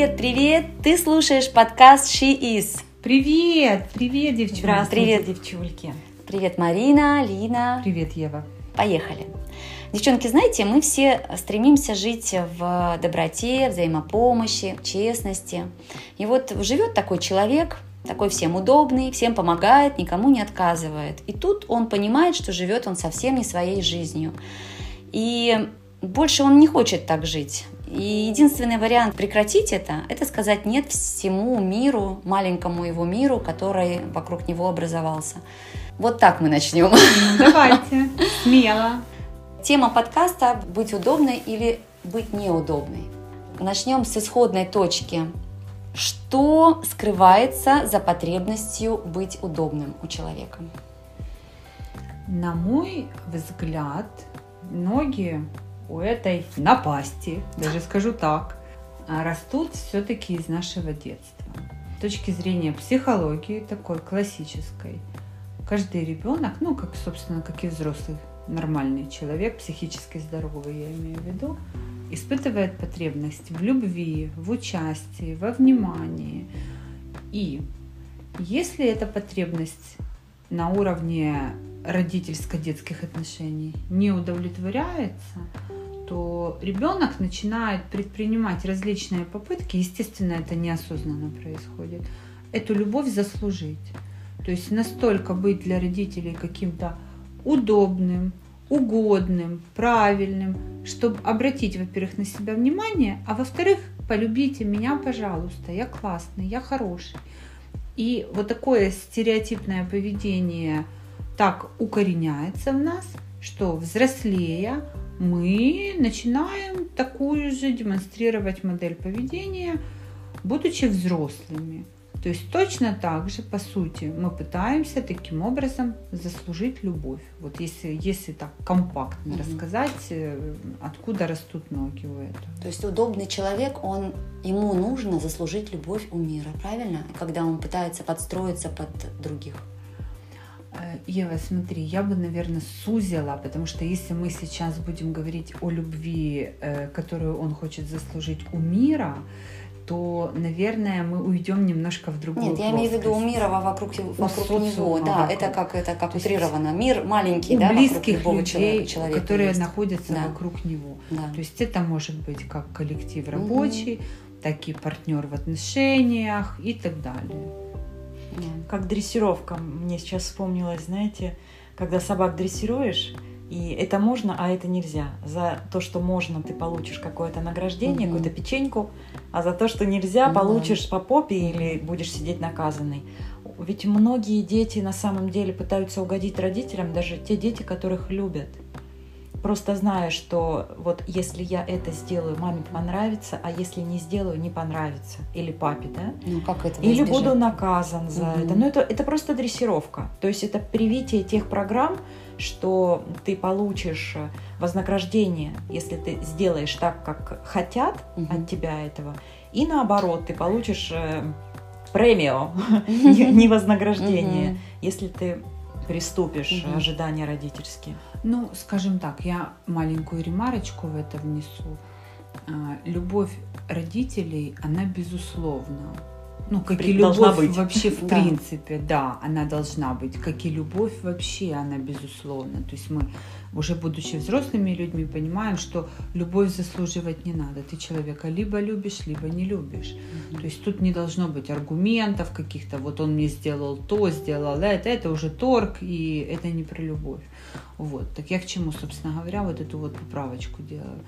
Привет, привет! Ты слушаешь подкаст She Is. Привет, привет, девчонки. Здравствуйте, привет. девчульки. Привет, Марина, Лина. Привет, Ева. Поехали. Девчонки, знаете, мы все стремимся жить в доброте, взаимопомощи, честности. И вот живет такой человек, такой всем удобный, всем помогает, никому не отказывает. И тут он понимает, что живет он совсем не своей жизнью. И больше он не хочет так жить. И единственный вариант прекратить это, это сказать нет всему миру, маленькому его миру, который вокруг него образовался. Вот так мы начнем. Давайте, смело. Тема подкаста «Быть удобной или быть неудобной». Начнем с исходной точки. Что скрывается за потребностью быть удобным у человека? На мой взгляд, многие у этой напасти, даже скажу так, растут все-таки из нашего детства. С точки зрения психологии такой классической, каждый ребенок, ну, как, собственно, как и взрослый нормальный человек, психически здоровый, я имею в виду, испытывает потребность в любви, в участии, во внимании. И если эта потребность на уровне родительско-детских отношений не удовлетворяется, то ребенок начинает предпринимать различные попытки, естественно, это неосознанно происходит, эту любовь заслужить. То есть настолько быть для родителей каким-то удобным, угодным, правильным, чтобы обратить, во-первых, на себя внимание, а во-вторых, полюбите меня, пожалуйста, я классный, я хороший. И вот такое стереотипное поведение так укореняется в нас, что взрослея мы начинаем такую же демонстрировать модель поведения, будучи взрослыми. То есть точно так же, по сути, мы пытаемся таким образом заслужить любовь. Вот если, если так компактно угу. рассказать, э, откуда растут ноги у этого. То есть удобный человек, он, ему нужно заслужить любовь у мира, правильно? Когда он пытается подстроиться под других. Э, Ева, смотри, я бы, наверное, сузила, потому что если мы сейчас будем говорить о любви, э, которую он хочет заслужить у мира, то, наверное, мы уйдем немножко в другую Нет, я имею в виду у мира вокруг, вокруг него. Да, вокруг. это как, это как утрировано. Мир маленький, да, близких любого людей, человека, которые есть. находятся да. вокруг него. Да. То есть это может быть как коллектив рабочий, угу. так и партнер в отношениях и так далее. Как дрессировка. Мне сейчас вспомнилось, знаете, когда собак дрессируешь, и это можно, а это нельзя. За то, что можно, ты получишь какое-то награждение, угу. какую-то печеньку, а за то, что нельзя, угу. получишь по попе или будешь сидеть наказанный. Ведь многие дети на самом деле пытаются угодить родителям, даже те дети, которых любят. Просто зная, что вот если я это сделаю, маме понравится, а если не сделаю, не понравится. Или папе, да? Ну, как это Или избежать? буду наказан за угу. это. Ну, это, это просто дрессировка. То есть это привитие тех программ, что ты получишь э, вознаграждение, если ты сделаешь так, как хотят угу. от тебя этого, и наоборот, ты получишь э, премию, не вознаграждение, если ты приступишь ожидания родительские. Ну, скажем так, я маленькую ремарочку в это внесу. А, любовь родителей, она безусловна ну, как и любовь быть. вообще в да. принципе, да, она должна быть, как и любовь вообще, она безусловно. То есть мы уже будучи взрослыми людьми понимаем, что любовь заслуживать не надо. Ты человека либо любишь, либо не любишь. mm То есть тут не должно быть аргументов каких-то, вот он мне сделал то, сделал это, это уже торг, и это не про любовь. Вот. Так я к чему, собственно говоря, вот эту вот поправочку делаю.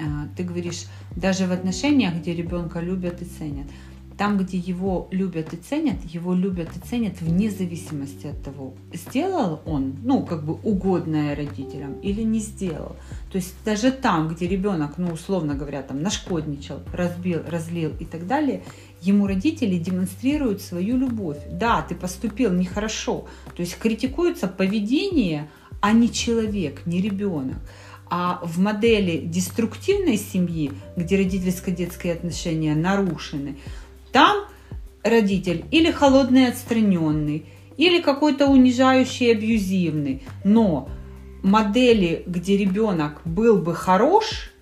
А, ты говоришь, даже в отношениях, где ребенка любят и ценят – там, где его любят и ценят, его любят и ценят вне зависимости от того, сделал он, ну, как бы угодное родителям или не сделал. То есть даже там, где ребенок, ну, условно говоря, там нашкодничал, разбил, разлил и так далее, ему родители демонстрируют свою любовь. Да, ты поступил нехорошо. То есть критикуется поведение, а не человек, не ребенок. А в модели деструктивной семьи, где родительско-детские отношения нарушены, там родитель или холодный отстраненный, или какой-то унижающий абьюзивный. Но модели, где ребенок был бы хорош,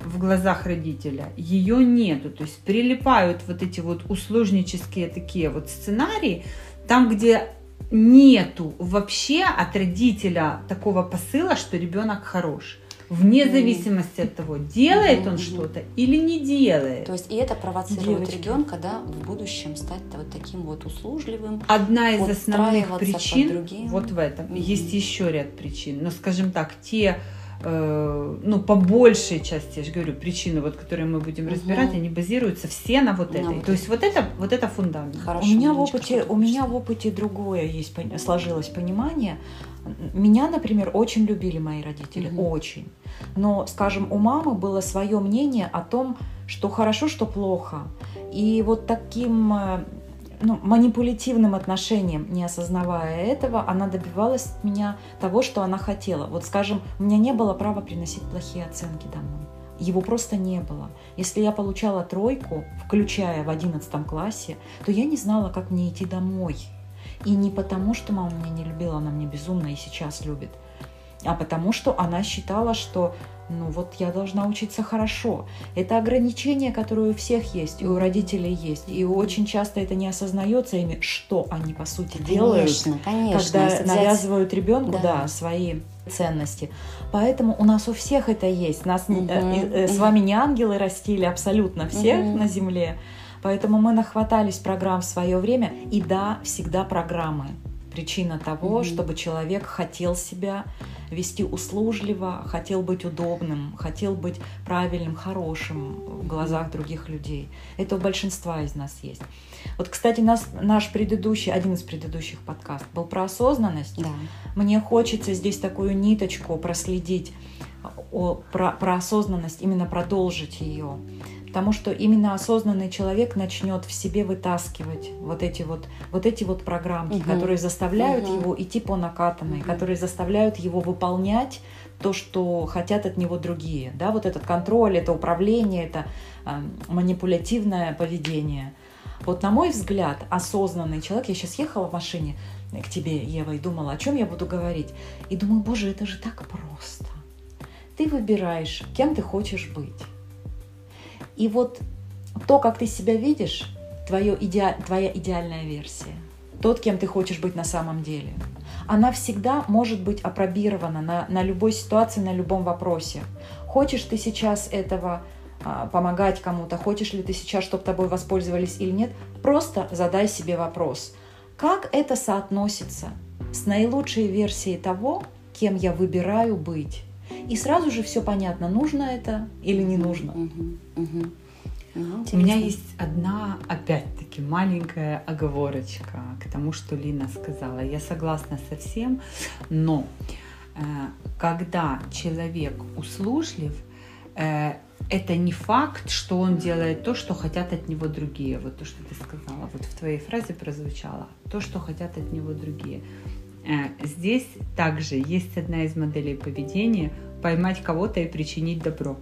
в глазах родителя, ее нету. То есть прилипают вот эти вот усложнические такие вот сценарии, там, где нету вообще от родителя такого посыла, что ребенок хорош вне зависимости от того, делает он что-то или не делает. То есть и это провоцирует ребенка, да, в будущем стать вот таким вот услужливым. Одна из основных причин вот в этом. Есть еще ряд причин, но, скажем так, те э, ну, по большей части, я же говорю, причины, вот, которые мы будем разбирать, угу. они базируются все на вот этой. То есть вот это, вот это фундамент. Хорошо, у меня в опыте, у меня в опыте другое есть, сложилось понимание. Меня, например, очень любили мои родители, угу. очень. Но, скажем, у мамы было свое мнение о том, что хорошо, что плохо. И вот таким э, ну, манипулятивным отношением, не осознавая этого, она добивалась от меня того, что она хотела. Вот, скажем, у меня не было права приносить плохие оценки домой. Его просто не было. Если я получала тройку, включая в одиннадцатом классе, то я не знала, как мне идти домой. И не потому, что мама меня не любила, она меня безумно и сейчас любит, а потому что она считала, что ну вот я должна учиться хорошо. Это ограничение, которое у всех есть, и у родителей есть. И очень часто это не осознается ими, что они по сути конечно, делают, конечно, когда взять... навязывают ребенку да. Да, свои ценности. Поэтому у нас у всех это есть. Нас угу. э, э, с вами не ангелы растили абсолютно всех угу. на земле. Поэтому мы нахватались программ в свое время. И да, всегда программы. Причина того, mm-hmm. чтобы человек хотел себя вести услужливо, хотел быть удобным, хотел быть правильным, хорошим в глазах других людей. Это у большинства из нас есть. Вот, кстати, нас, наш предыдущий, один из предыдущих подкастов был про осознанность. Да. Мне хочется здесь такую ниточку проследить о, про, про осознанность, именно продолжить ее потому что именно осознанный человек начнет в себе вытаскивать вот эти вот, вот, эти вот программки, угу. которые заставляют угу. его идти по накатанной, угу. которые заставляют его выполнять то, что хотят от него другие. Да, вот этот контроль, это управление, это э, манипулятивное поведение. Вот на мой взгляд, осознанный человек, я сейчас ехала в машине к тебе, Ева, и думала, о чем я буду говорить. И думаю, боже, это же так просто. Ты выбираешь, кем ты хочешь быть. И вот то, как ты себя видишь, твое иде... твоя идеальная версия, тот, кем ты хочешь быть на самом деле, она всегда может быть опробирована на, на любой ситуации, на любом вопросе. Хочешь ты сейчас этого а, помогать кому-то, хочешь ли ты сейчас, чтобы тобой воспользовались или нет, просто задай себе вопрос, как это соотносится с наилучшей версией того, кем я выбираю быть. И сразу же все понятно, нужно это или не нужно. Угу, угу. У меня есть одна, опять-таки, маленькая оговорочка к тому, что Лина сказала. Я согласна со всем, но э, когда человек услужлив, э, это не факт, что он делает то, что хотят от него другие. Вот то, что ты сказала, вот в твоей фразе прозвучало. То, что хотят от него другие. Э, здесь также есть одна из моделей поведения поймать кого-то и причинить добро.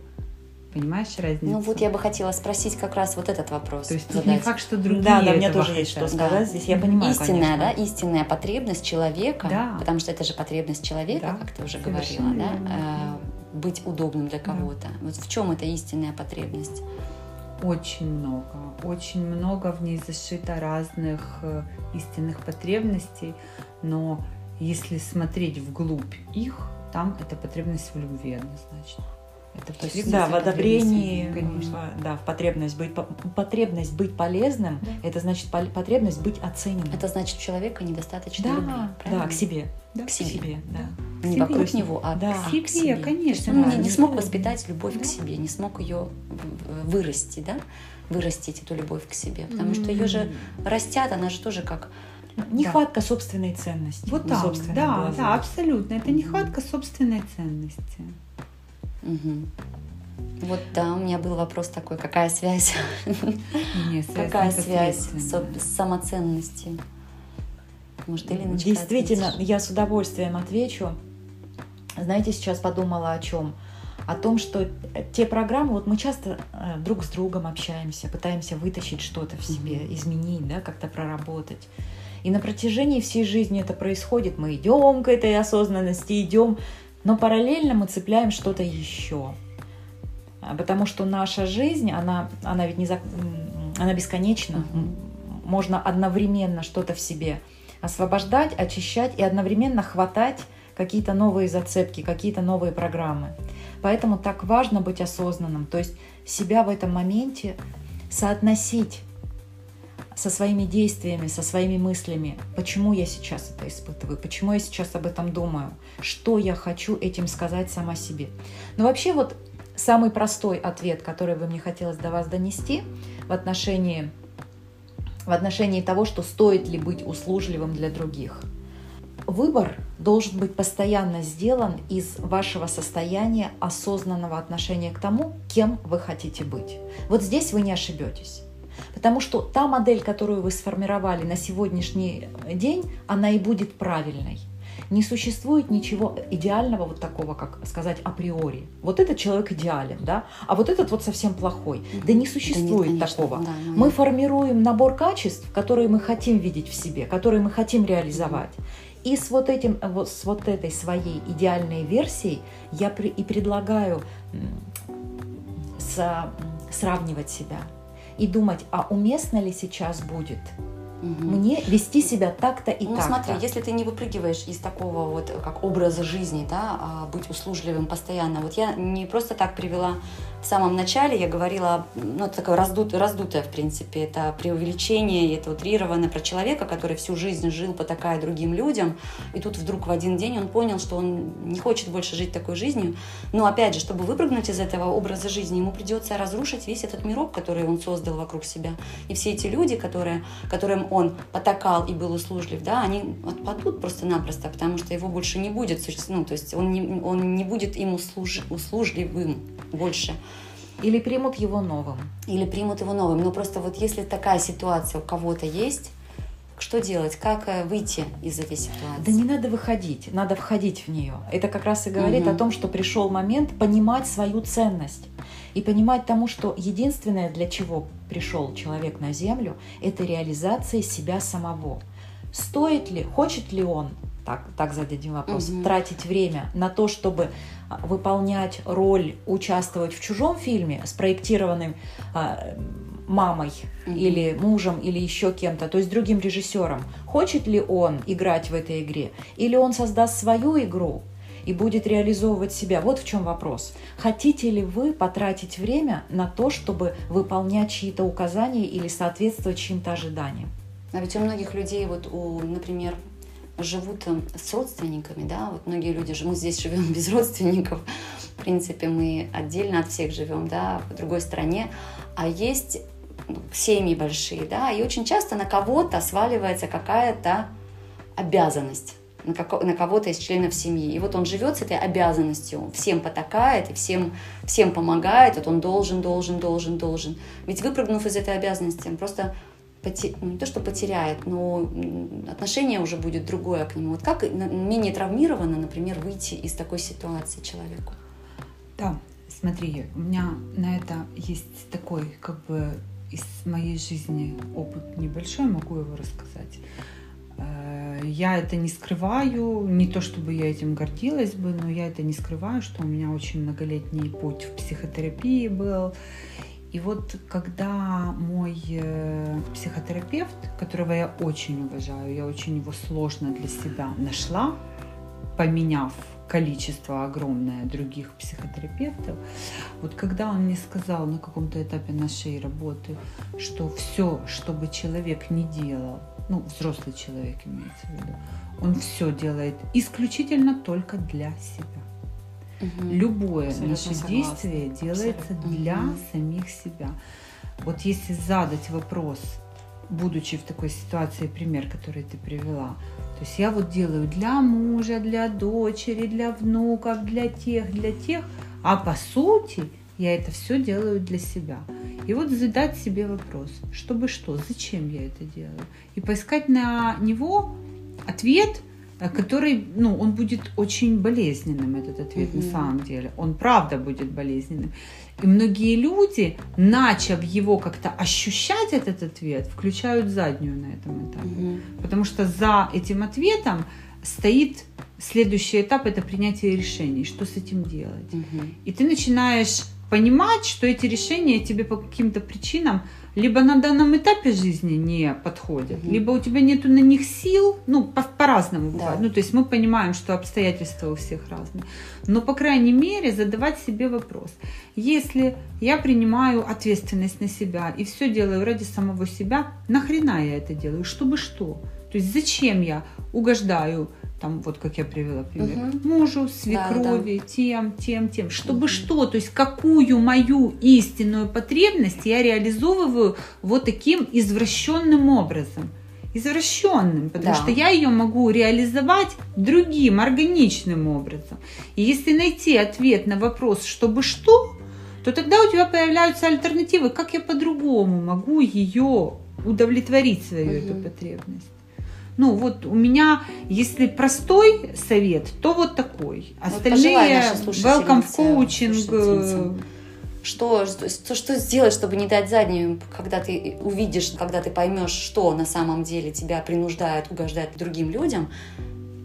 Понимаешь разницу? Ну вот я бы хотела спросить как раз вот этот вопрос. То есть тут не факт, что другие Да, да, мне тоже есть что сказать. Да. Здесь я понимаю, Истинная, конечно. да, истинная потребность человека, да. потому что это же потребность человека, да. как ты уже Совершенно говорила, да, э, быть удобным для кого-то. Да. Вот в чем эта истинная потребность? Очень много, очень много в ней зашито разных э, истинных потребностей, но если смотреть вглубь их, там это потребность в любви однозначно. Это потребность да, в одобрении, конечно. да, в потребность быть, потребность быть полезным, да. это значит потребность быть оцененным. Это значит, человека недостаточно да, любви. Да, к себе. Да, к себе. К себе да. Не вокруг него, а да. к себе, к себе. конечно. Он да, не, не смог воспитать любовь да. к себе, не смог ее вырасти, да, вырастить эту любовь к себе, потому mm-hmm. что ее же растят, она же тоже как Нехватка да. собственной ценности. Вот так, да, глазах. да, абсолютно. Это нехватка собственной ценности. Угу. Вот да, у меня был вопрос такой, какая связь? Нет, связь какая связь с, самоценностью? Может, или Действительно, ответишь? я с удовольствием отвечу. Знаете, сейчас подумала о чем? О том, что те программы, вот мы часто э, друг с другом общаемся, пытаемся вытащить что-то в себе, mm-hmm. изменить, да, как-то проработать. И на протяжении всей жизни это происходит. Мы идем к этой осознанности, идем, но параллельно мы цепляем что-то еще. А, Потому что наша жизнь, она, она ведь не м, она бесконечна. Мгм. Можно одновременно что-то в себе освобождать, очищать и одновременно хватать какие-то новые зацепки, какие-то новые программы. Поэтому так важно быть осознанным, то есть себя в этом моменте соотносить со своими действиями, со своими мыслями, почему я сейчас это испытываю, почему я сейчас об этом думаю, что я хочу этим сказать сама себе. Но вообще вот самый простой ответ, который бы мне хотелось до вас донести в отношении, в отношении того, что стоит ли быть услужливым для других. Выбор должен быть постоянно сделан из вашего состояния осознанного отношения к тому, кем вы хотите быть. Вот здесь вы не ошибетесь. Потому что та модель, которую вы сформировали на сегодняшний день, она и будет правильной. Не существует ничего идеального вот такого, как сказать априори. Вот этот человек идеален, да, а вот этот вот совсем плохой. Да не существует конечно, такого. да, ну, Мы формируем набор качеств, которые мы хотим видеть в себе, которые мы хотим реализовать. И с вот, этим, вот, с вот этой своей идеальной версией я и предлагаю сравнивать себя и думать, а уместно ли сейчас будет Мгм. мне вести себя так-то и ну так-то. смотри, если ты не выпрыгиваешь из такого вот как образа жизни, да, а быть услужливым постоянно. Вот я не просто так привела в самом начале, я говорила, ну это такое раздутое, раздутое в принципе, это преувеличение, это утрировано про человека, который всю жизнь жил потакая другим людям, и тут вдруг в один день он понял, что он не хочет больше жить такой жизнью. Но опять же, чтобы выпрыгнуть из этого образа жизни, ему придется разрушить весь этот мирок, который он создал вокруг себя. И все эти люди, которые, которым он потакал и был услужлив, да, они отпадут просто-напросто, потому что его больше не будет, ну, то есть он не, он не будет им услуж- услужливым больше. Или примут его новым. Или примут его новым. Но просто вот если такая ситуация у кого-то есть, что делать? Как э, выйти из этой ситуации? Да не надо выходить, надо входить в нее. Это как раз и говорит Мгм. о том, что пришел момент понимать свою ценность и понимать тому, что единственное, для чего пришел человек на Землю, это реализация себя самого. Стоит ли, хочет ли он, так, так зададим вопрос, Мгм. тратить время на то, чтобы а, выполнять роль, участвовать в чужом фильме, спроектированным а, мамой Мгм. или мужем, или еще кем-то, то есть другим режиссером. Хочет ли он играть в этой игре? Или он создаст свою игру и будет реализовывать себя? Вот в чем вопрос. Хотите ли вы потратить время на то, чтобы выполнять чьи-то указания или соответствовать чьим-то ожиданиям? А ведь у многих людей, вот, у, например, живут э, с родственниками, да, вот многие люди, мы здесь живем без родственников, в принципе, мы отдельно от всех живем, да, в другой стране, а есть ну, семьи большие, да, и очень часто на кого-то сваливается какая-то обязанность на, на кого-то из членов семьи. И вот он живет с этой обязанностью, всем потакает всем, всем помогает, вот он должен, должен, должен, должен. Ведь выпрыгнув из этой обязанности, он просто поте- ну, не то, что потеряет, но отношение уже будет другое к нему. Вот как менее травмированно, например, выйти из такой ситуации человеку? Да, смотри, у меня на это есть такой, как бы, из моей жизни опыт небольшой, могу его рассказать. Э, Я это не скрываю, не то чтобы я этим гордилась бы, но я это не скрываю, что у меня очень многолетний путь в психотерапии был. И вот когда мой э, психотерапевт, которого я очень уважаю, я очень его сложно для себя нашла, поменяв количество огромное других психотерапевтов, вот когда он мне сказал на каком-то этапе нашей работы, что все, что бы человек не делал, ну, взрослый человек имеется в виду, он все делает исключительно только для себя. Любое Абсолютно наше согласна. действие делается Абсолютно. для Мгм. самих себя. Вот если задать вопрос, будучи в такой ситуации, пример, который ты привела, то есть я вот делаю для мужа, для дочери, для внуков, для тех, для тех, а по сути я это все делаю для себя. И вот задать себе вопрос, чтобы что, зачем я это делаю? И поискать на него ответ, э, который, ну, он будет очень болезненным, этот ответ на Мгм. самом деле. Он правда будет болезненным. И многие люди, начав его как-то ощущать, этот ответ, включают заднюю на этом этапе. Мгм. Потому что за этим ответом стоит следующий этап, это принятие решений, что с этим делать. Мгм. И ты начинаешь понимать, что эти решения тебе по каким-то причинам либо на данном этапе жизни не подходят, Мгм. либо у тебя нету на них сил, ну, по- по-разному Да. бывает. Ну, то есть мы понимаем, что обстоятельства у всех разные. Но, по крайней мере, задавать себе вопрос. Если я принимаю ответственность на себя и все делаю ради самого себя, нахрена я это делаю? Чтобы что? То есть зачем я угождаю, там, вот как я привела пример, Мгм. мужу, свекрови, тем, тем, тем. Чтобы что? То есть какую мою истинную потребность я реализовываю вот таким извращенным образом? Извращенным, потому Да. что я ее могу реализовать другим, органичным образом. И если найти ответ на вопрос, чтобы что, то тогда у тебя появляются альтернативы, как я по-другому могу ее удовлетворить свою эту Мгм. потребность. Ну вот у меня, если простой совет, то вот такой. Вот Остальные нашей welcome в коучинг. Что, что, что сделать, чтобы не дать заднюю, когда ты увидишь, когда ты поймешь, что на самом деле тебя принуждает угождать другим людям,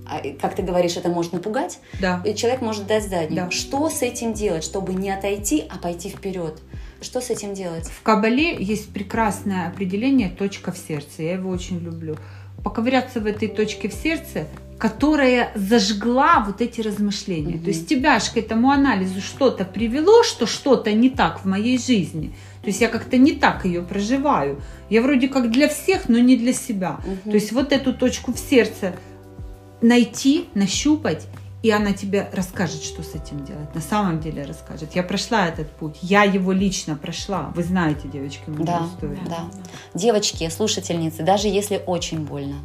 а, как ты говоришь, это может напугать, Да. и человек может дать заднюю. Да. Что с этим делать, чтобы не отойти, а пойти вперед? Что с этим делать? В Кабале есть прекрасное определение «точка в сердце». Я его очень люблю. Поковыряться в этой точке в сердце, которая зажгла вот эти размышления. Мгм. То есть тебя ж к этому анализу что-то привело, что что-то не так в моей жизни. То есть я как-то не так ее проживаю. Я вроде как для всех, но не для себя. Мгм. То есть вот эту точку в сердце найти, нащупать, и она тебе расскажет, что с этим делать. На самом деле расскажет. Я прошла этот путь, я его лично прошла. Вы знаете, девочки, мою Да, историю. да. Девочки, слушательницы, даже если очень больно,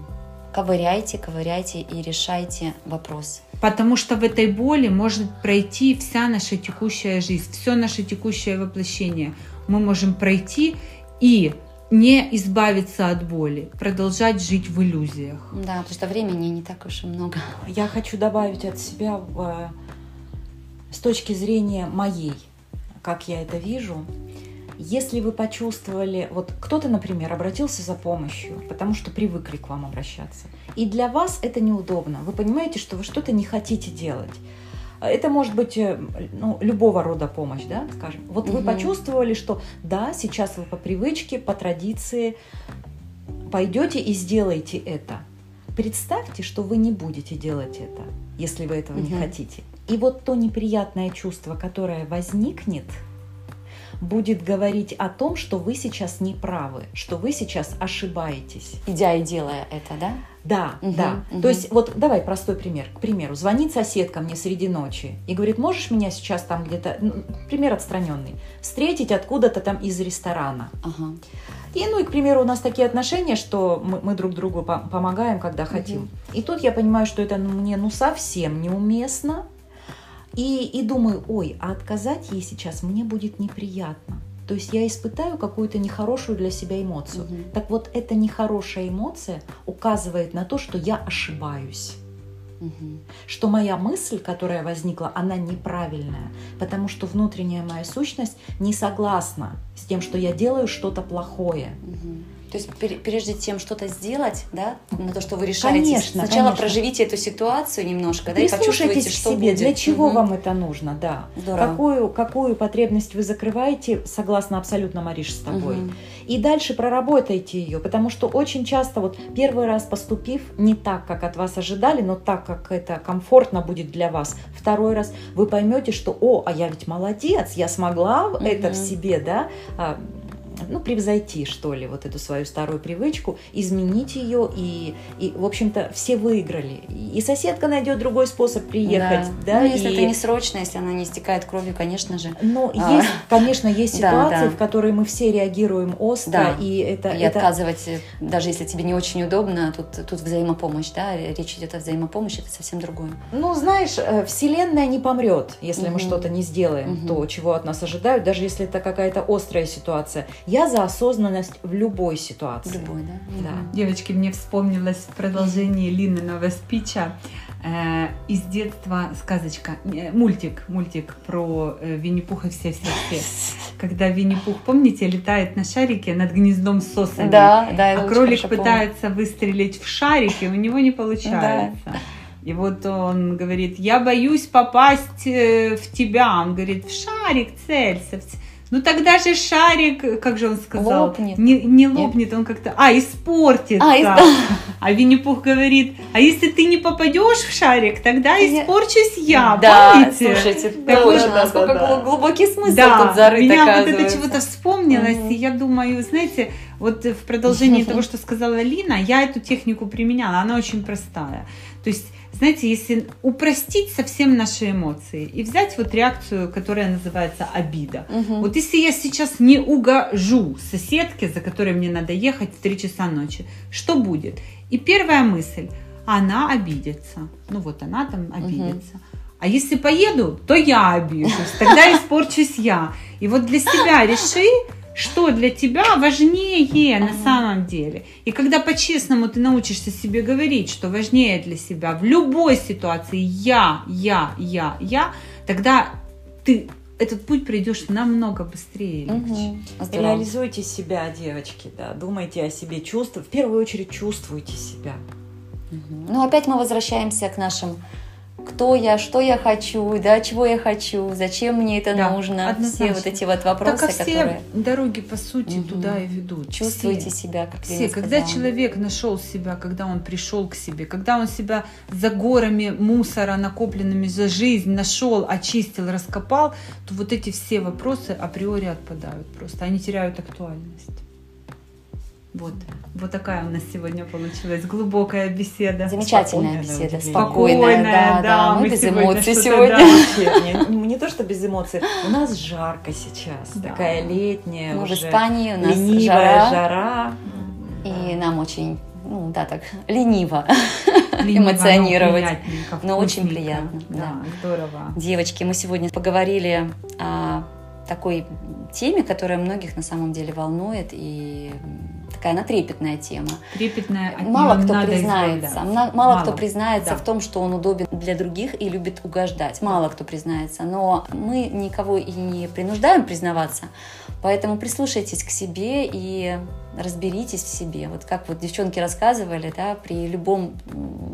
ковыряйте, ковыряйте и решайте вопрос. Потому что в этой боли может пройти вся наша текущая жизнь, все наше текущее воплощение. Мы можем пройти и не избавиться от боли, продолжать жить в иллюзиях. Да, потому что времени не так уж и много. Я хочу добавить от себя э, с точки зрения моей, как я это вижу. Если вы почувствовали, вот кто-то, например, обратился за помощью, потому что привыкли к вам обращаться, и для вас это неудобно, вы понимаете, что вы что-то не хотите делать. Это может быть э, ну, любого рода помощь, да, скажем. Вот вы Мгм. почувствовали, что да, сейчас вы по привычке, по традиции пойдете и сделаете это. Представьте, что вы не будете делать это, если вы этого не Мгм. хотите. И вот то неприятное чувство, которое возникнет, будет говорить о том, что вы сейчас не правы, что вы сейчас ошибаетесь. Идя и делая это, да? Да, Мгм, да. мгм. То есть вот давай простой пример. К примеру, звонит соседка мне среди ночи и говорит, можешь меня сейчас там где-то, ну, пример отстраненный, встретить откуда-то там из ресторана. Ага. И, ну и, к примеру, у нас такие отношения, что мы, мы друг другу по- помогаем, когда хотим. И тут я понимаю, что это ну, мне ну совсем неуместно. И, и думаю, ой, а отказать ей сейчас мне будет неприятно. То есть я испытаю какую-то нехорошую для себя эмоцию. Мгм. Так вот, эта нехорошая эмоция указывает на то, что я ошибаюсь. Мгм. Что моя мысль, которая возникла, она неправильная. Потому что внутренняя моя сущность не согласна с тем, что я делаю что-то плохое. Мгм. То есть пер- прежде чем что-то сделать, да, на то, что вы решаете, Конечно, сначала конечно. проживите эту ситуацию немножко, да, и почувствуйте, что себе, будет. для чего Мгм. вам это нужно, да. Здорово. Какую, какую потребность вы закрываете, согласно абсолютно, Мариш, с тобой. Мгм. И дальше проработайте ее, потому что очень часто вот первый раз поступив не так, как от вас ожидали, но так, как это комфортно будет для вас, второй раз вы поймете, что, о, а я ведь молодец, я смогла это в себе, да, а, ну, превзойти, что ли, вот эту свою старую привычку, изменить ее, и, и в общем-то, все выиграли. И соседка найдет другой способ приехать, да, Ну, если и- это не срочно, если она не истекает кровью, конечно же. но А. есть, конечно, есть Да, ситуации, да. в которые мы все реагируем остро, Да. и это, и это отказывать, даже если тебе не очень удобно, тут, тут взаимопомощь, да, речь идет о взаимопомощи, это совсем другое. Ну, знаешь, э, Вселенная не помрет, если мы что-то не сделаем, то, чего от нас ожидают, даже если это какая-то острая ситуация. Я за осознанность в любой ситуации. Любой, да? Да. Девочки, мне вспомнилось в продолжении Лининого спича э, из детства сказочка, э, мультик, мультик про э, Винни-Пуха все-все-все. Когда Винни-Пух, помните, летает на шарике над гнездом сосами. Да, да, А кролик хорошо помню. пытается выстрелить в шарик, и у него не получается. И вот он говорит, я боюсь попасть в тебя. Он говорит, в шарик целься. Ну тогда же шарик, как же он сказал? Лопнет. Не, не лопнет, он как-то, а, испортится. А, а, а Винни-Пух говорит, а если ты не попадешь в шарик, тогда испорчусь я, да, помните? слушайте, Так точно, вот, сколько да, да. глубокий смысл да, тут зарыт, меня вот это чего-то вспомнилось, Мгм. и я думаю, знаете, вот в продолжении того, что сказала Лина, я эту технику применяла, она очень простая. То есть, знаете, если упростить совсем наши эмоции и взять вот реакцию, которая называется обида. Мгм. Вот если я сейчас не угожу соседке, за которой мне надо ехать в 3 часа ночи, что будет? И первая мысль, она обидится. Ну вот она там обидится. А если поеду, то я обижусь, тогда испорчусь я. И вот для себя реши, что для тебя важнее на Ага. самом деле. И когда по-честному ты научишься себе говорить, что важнее для себя в любой ситуации я, я, я, я, тогда ты этот путь пройдешь намного быстрее. Здорово. Реализуйте себя, девочки, да. Думайте о себе, чувствуйте. В первую очередь чувствуйте себя. Мгм. Ну, опять мы возвращаемся к нашим кто я, что я хочу, да, чего я хочу, зачем мне это Да, нужно, однозначно. все вот эти вот вопросы, Так как все которые дороги, по сути, Мгм. туда и ведут. чувствуете Все. себя, как Все, Лена когда сказала. человек нашел себя, когда он пришел к себе, когда он себя за горами мусора, накопленными за жизнь, нашел, очистил, раскопал, то вот эти все вопросы априори отпадают просто, они теряют актуальность. Вот, вот такая у нас сегодня получилась глубокая беседа. Замечательная Спокойная, беседа, спокойная, Спокойная, да, да, мы, мы без сегодня эмоций сегодня. да. Вообще, не, не то, что без эмоций. У нас жарко сейчас. Да. Такая летняя Мы в уже Испании, у нас ленивая жара, жара. и нам очень, ну да, так лениво. Ленивая, но эмоционировать. приятненько, Но очень приятно, Да, да. здорово. Девочки, мы сегодня поговорили о такой теме, которая многих на самом деле волнует, и такая она трепетная тема. Трепетная, Мало кто признается, мна- мало, кто признается да. в том, что он удобен для других и любит угождать. Мало кто признается, но мы никого и не принуждаем признаваться, поэтому прислушайтесь к себе и разберитесь в себе. Вот как вот девчонки рассказывали, да, при любом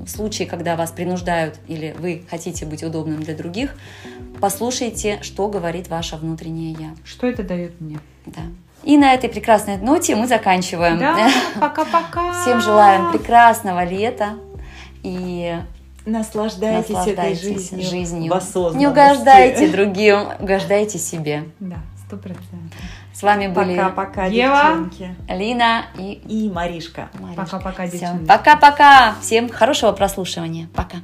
случае, когда вас принуждают или вы хотите быть удобным для других, послушайте, что говорит ваше внутреннее я. Что это дает мне? Да. И на этой прекрасной ноте мы заканчиваем. Да, пока-пока. Всем желаем прекрасного лета и Наслаждайтесь, наслаждайтесь этой жизнью, жизнью. в. Не угождайте другим, угождайте себе. Да, сто процентов. С вами были Пока-пока, Ева. девчонки. Лина и И Маришка. Пока-пока, девчонки. Пока-пока. Всем хорошего прослушивания. Пока.